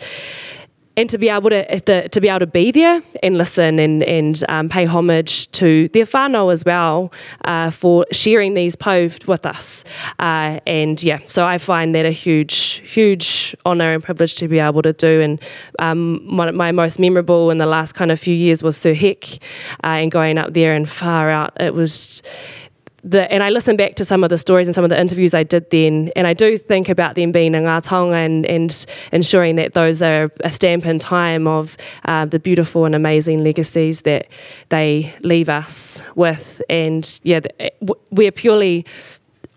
and to be able to to be able to be there and listen and and um, pay homage to their whānau as well uh, for sharing these po with us. Uh, and yeah, so I find that a huge huge honour and privilege to be able to do. And um, of my most memorable in the last kind of few years was Sir Hec uh, and going up there and far out. It was the, and I listen back to some of the stories and some of the interviews I did then, and I do think about them being in ngā and, and ensuring that those are a stamp in time of uh, the beautiful and amazing legacies that they leave us with. And yeah, we're purely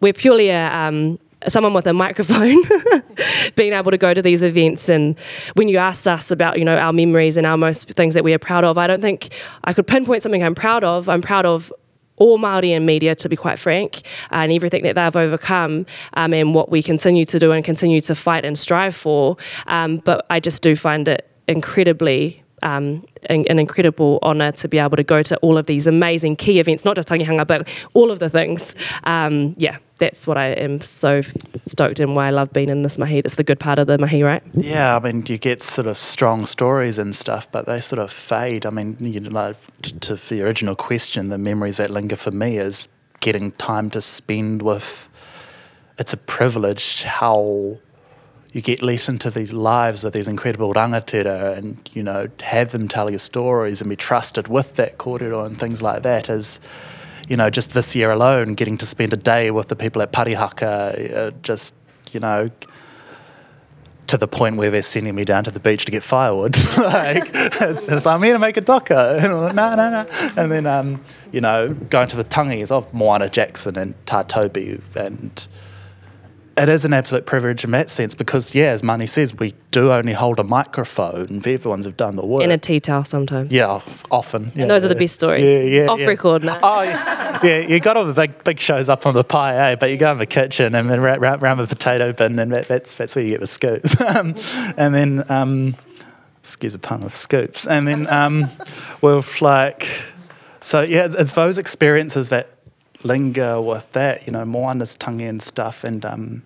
we're purely a, um, someone with a microphone being able to go to these events and when you ask us about you know our memories and our most things that we are proud of i don't think i could pinpoint something i'm proud of i'm proud of all Māori in media, to be quite frank, and everything that they've overcome um, and what we continue to do and continue to fight and strive for. Um, but I just do find it incredibly um, an, an, incredible honour to be able to go to all of these amazing key events, not just tangihanga, but all of the things. Um, yeah, that's what I am so stoked in why I love being in this mahi. That's the good part of the mahi, right? Yeah, I mean, you get sort of strong stories and stuff, but they sort of fade. I mean, you know, like, to, to the original question, the memories that linger for me is getting time to spend with. It's a privilege how you get let into these lives of these incredible rangatira and, you know, have them tell you stories and be trusted with that kōrero and things like that is you know, just this year alone, getting to spend a day with the people at Parihaka, uh, just, you know, to the point where they're sending me down to the beach to get firewood. like, it's, it's, I'm here to make a docker. no, no, no. And then, um, you know, going to the tangis of Moana Jackson and Tā Toby and it is an absolute privilege in that sense because, yeah, as Mani says, we do only hold a microphone and everyone's have done the work. In a tea towel sometimes. Yeah, often. Yeah, those are the best stories. Yeah, yeah. Off yeah. record now. Oh, yeah. yeah, you got all the big big shows up on the pie, eh? But you go in the kitchen and then round, round the potato bin and that, that's, that's where you get the scoops. Um, and then, um, excuse a pun of scoops. And then um, we'll like, so yeah, it's those experiences that linger with that, you know, more understanding and stuff. And, um,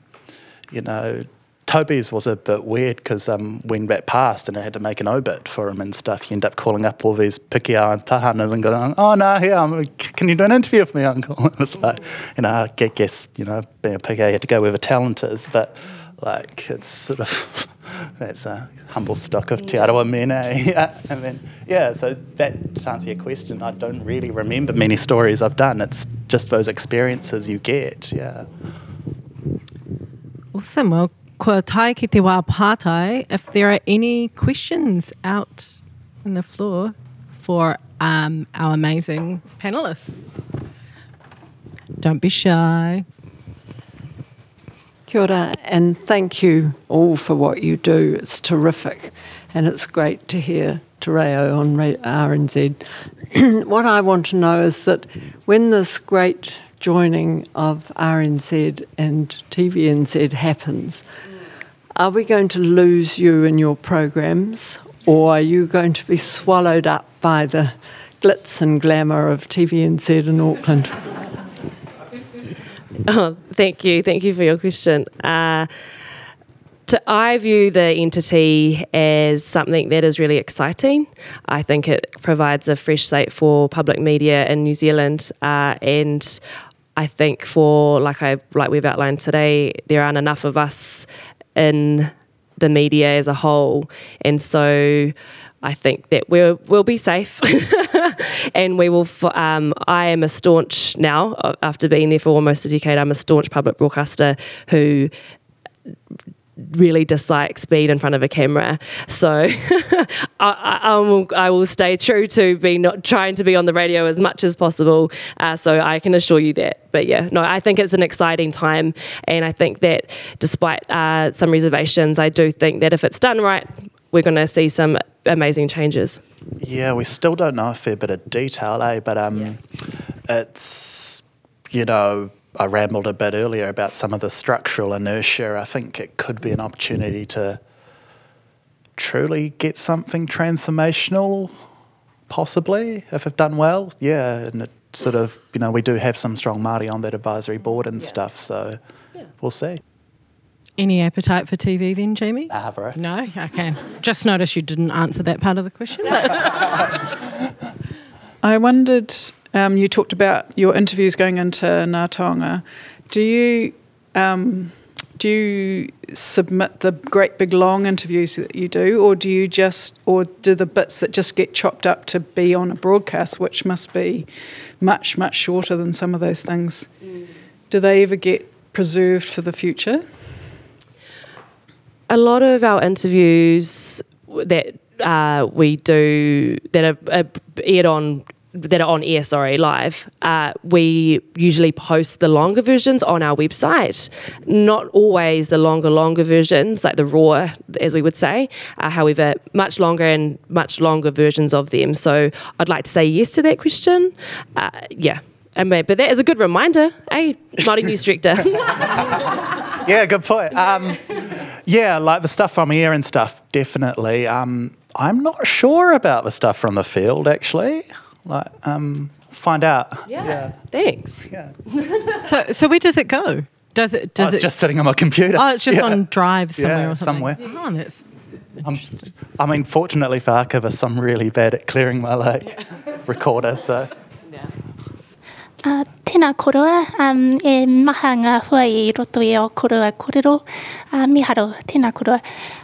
you know, Toby's was a bit weird because um, when that passed and I had to make an obit for him and stuff, he ended up calling up all these pikia and tahanas and going, oh, no, here, um, can you do an interview with me, uncle? And it's like, you know, I guess, you know, being a pikia, you had to go where the talent is. But, like, it's sort of, that's a humble stock of Te Arawa Mene. yeah. And then, yeah, so that to answer your question, I don't really remember many stories I've done. It's just those experiences you get, yeah. Awesome. Well, kua tai ki te wā pātai. If there are any questions out in the floor for um, our amazing panelists, don't be shy. Kia ora, and thank you all for what you do. It's terrific, and it's great to hear Te Reo on RNZ. what I want to know is that when this great joining of RNZ and TVNZ happens, are we going to lose you in your programs, or are you going to be swallowed up by the glitz and glamour of TVNZ in Auckland? Oh, thank you. Thank you for your question. Uh, to, I view the entity as something that is really exciting. I think it provides a fresh slate for public media in New Zealand, uh, and I think for like I like we've outlined today, there aren't enough of us in the media as a whole, and so I think that we'll we'll be safe, and we will. Um, I am a staunch now after being there for almost a decade. I'm a staunch public broadcaster who really dislikes being in front of a camera. So I, I, will, I, will, stay true to be not trying to be on the radio as much as possible. Uh, so I can assure you that. But yeah, no, I think it's an exciting time, and I think that despite uh, some reservations, I do think that if it's done right, we're going to see some amazing changes. Yeah, we still don't know a fair bit of detail, eh? But um, yeah. it's you know I rambled a bit earlier about some of the structural inertia. I think it could be an opportunity to truly get something transformational, possibly if it's done well. Yeah, and it sort of you know we do have some strong Māori on that advisory board and yeah. stuff, so yeah. we'll see. Any appetite for TV then, Jamie? Nah, bro. No? Okay. Just noticed you didn't answer that part of the question. I wondered, um, you talked about your interviews going into Ngā Taonga. Do you um, do you submit the great big long interviews that you do, or do you just, or do the bits that just get chopped up to be on a broadcast, which must be much much shorter than some of those things? Mm. Do they ever get preserved for the future? A lot of our interviews that uh, we do that are, aired on that are on air, sorry, live, uh, we usually post the longer versions on our website. Not always the longer, longer versions, like the raw, as we would say. Uh, however, much longer and much longer versions of them. So I'd like to say yes to that question. Uh, yeah. And, but that is a good reminder. Hey, Māori News Director. yeah, good point. Um, yeah, like the stuff from air and stuff, definitely. Um, I'm not sure about the stuff from the field, actually. Like, um, find out. Yeah. yeah. Thanks. Yeah. so, so where does it go? Does it? Does oh, it's it, just sitting on my computer. Oh, it's just yeah. on Drive somewhere yeah, or something. somewhere. Oh, that's um, I mean, fortunately for archivists, I'm really bad at clearing my like yeah. recorder, so. Yeah. Uh, tēnā koroa, um, e maha ngā hua i roto i o koroa korero. Uh, miharo, tēnā koroa.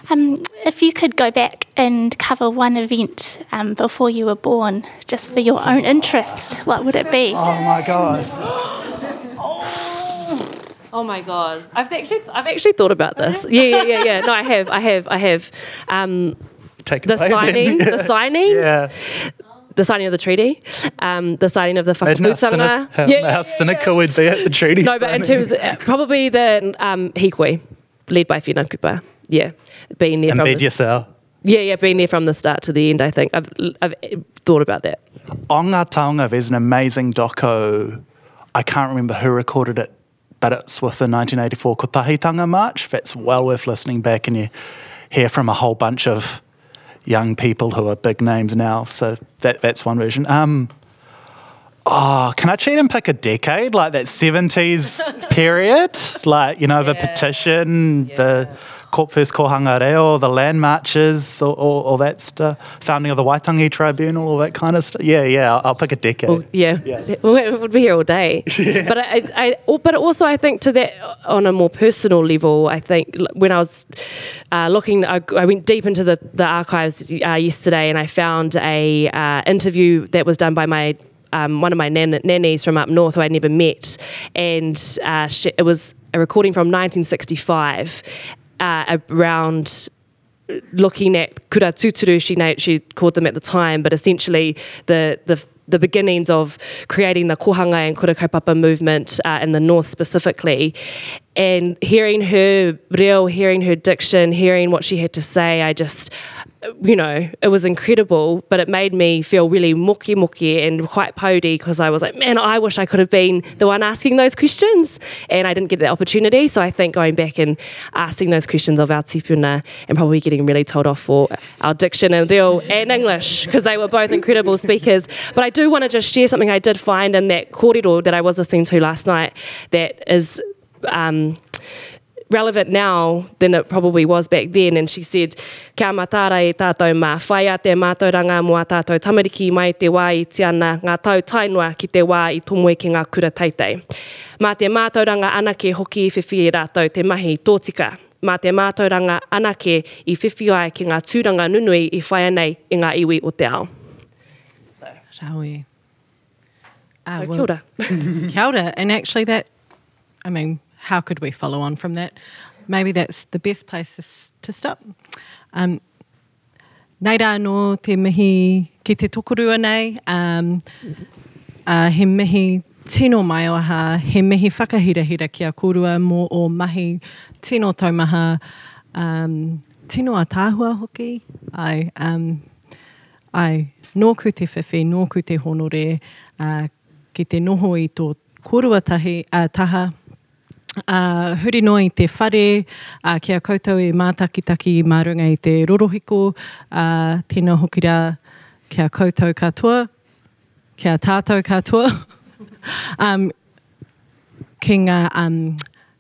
Um, if you could go back and cover one event um, before you were born, just for your own interest, what would it be? Oh my god. Oh my god! I've actually I've actually thought about this. Yeah, yeah, yeah, yeah. No, I have, I have, I have. Um, Take the signing, the signing. Yeah the signing of the treaty, um, the signing of the whakaputanga. How, yeah, how cynical would be at the treaty No, but in terms of, uh, probably the um, hikoi, led by Whina Cooper. Yeah, being there and from the, yourself. Yeah, yeah, being there from the start to the end. I think I've, I've thought about that. On Ngā Taonga, there's an amazing doco. I can't remember who recorded it, but it's with the 1984 Kotahitanga March. That's well worth listening back, and you hear from a whole bunch of young people who are big names now. So that that's one version. Um, oh, can I cheat and pick a decade like that seventies period? Like you know yeah. the petition, yeah. the first Kohanga Reo, the land marches, all, all, all, that stuff, founding of the Waitangi Tribunal, all that kind of stuff. Yeah, yeah, I'll, I'll pick a decade. Well, yeah, yeah. we would be here all day. Yeah. But I, I, but also I think to that on a more personal level, I think when I was uh, looking, I, I, went deep into the the archives uh, yesterday, and I found a uh, interview that was done by my um, one of my nan- nannies from up north who I'd never met, and uh, she, it was a recording from 1965 uh, around looking at kura tuturu, she, she called them at the time, but essentially the, the the beginnings of creating the kohanga and kura kaupapa movement uh, in the north specifically. And hearing her reo, hearing her diction, hearing what she had to say, I just you know, it was incredible, but it made me feel really moki moki and quite pody because I was like, man, I wish I could have been the one asking those questions. And I didn't get the opportunity. So I think going back and asking those questions of our tipuna and probably getting really told off for our diction and reo and English because they were both incredible speakers. But I do want to just share something I did find in that korero that I was listening to last night that is. Um, relevant now than it probably was back then. And she said, kia matara e tātou mā whai a te mātou ranga mo a tātou tamariki mai te wā i tiana ngā tau tainua ki te wā i tomoe ki ngā kura teitei. Mā te mātou ranga anake hoki i whiwhi i rātou te mahi tōtika. Mā te mātou ranga anake i whiwhi ai ki ngā tūranga nunui i whai anei i ngā iwi o te ao. So. Raui. Uh, oh, well, kia ora. kia ora. And actually that, I mean, how could we follow on from that? Maybe that's the best place to, stop. Um, nei rā no te mihi ki te tokorua nei, um, uh, he mihi tino mai o aha, he mihi whakahirahira ki a kōrua mō o mahi tino taumaha, um, tino a tāhua hoki, ai, um, ai, nōku te whiwhi, nōku te honore, uh, ki te noho i tō kōrua tahi, uh, taha, Uh, huri no i te whare, uh, kia koutou i mātakitaki i mārunga i te rorohiko, uh, tēnā hoki rā kia koutou katoa, kia tātou katoa. um, ki ngā um,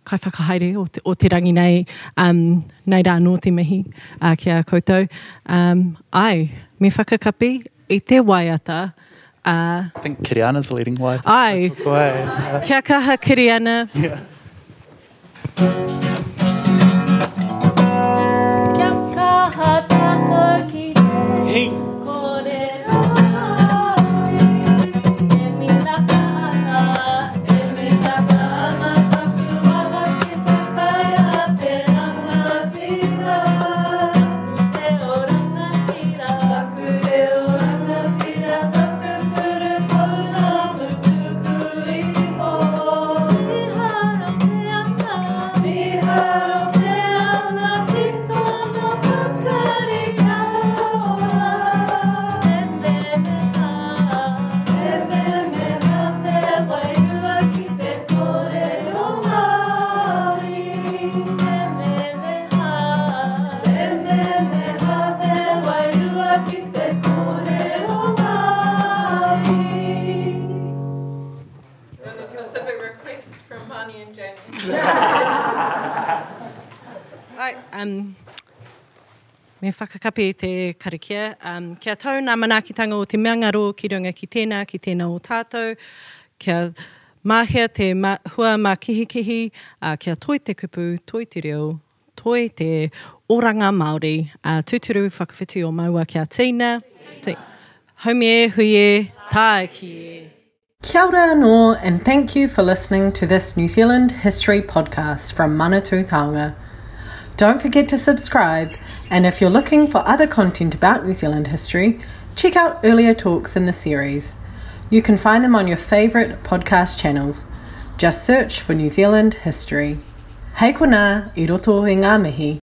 kai whakahaere o te, o te rangi nei, um, nei rā no te mihi uh, ki a koutou. Um, ai, me whakakapi i te waiata, uh, I think Kiriana's leading wide. ai, kia kaha Kiriana, Yeah. Kia me te karikia. Um, kia tau nā manaakitanga o te meangaro ki runga ki tēnā, ki tēnā o tātou. Kia mahia te ma, hua mā kihikihi, uh, kia toi te kupu, toi te reo, toi te oranga Māori, uh, tūturu whakawhiti o maua kia tīna. Te, haumi e, hui e, tāe ki e. Kia ora anō, and thank you for listening to this New Zealand History podcast from Manatū Taonga. Don't forget to subscribe, and if you're looking for other content about New Zealand history, check out earlier talks in the series. You can find them on your favourite podcast channels. Just search for New Zealand History. Hei kona, i roto i ngā mihi.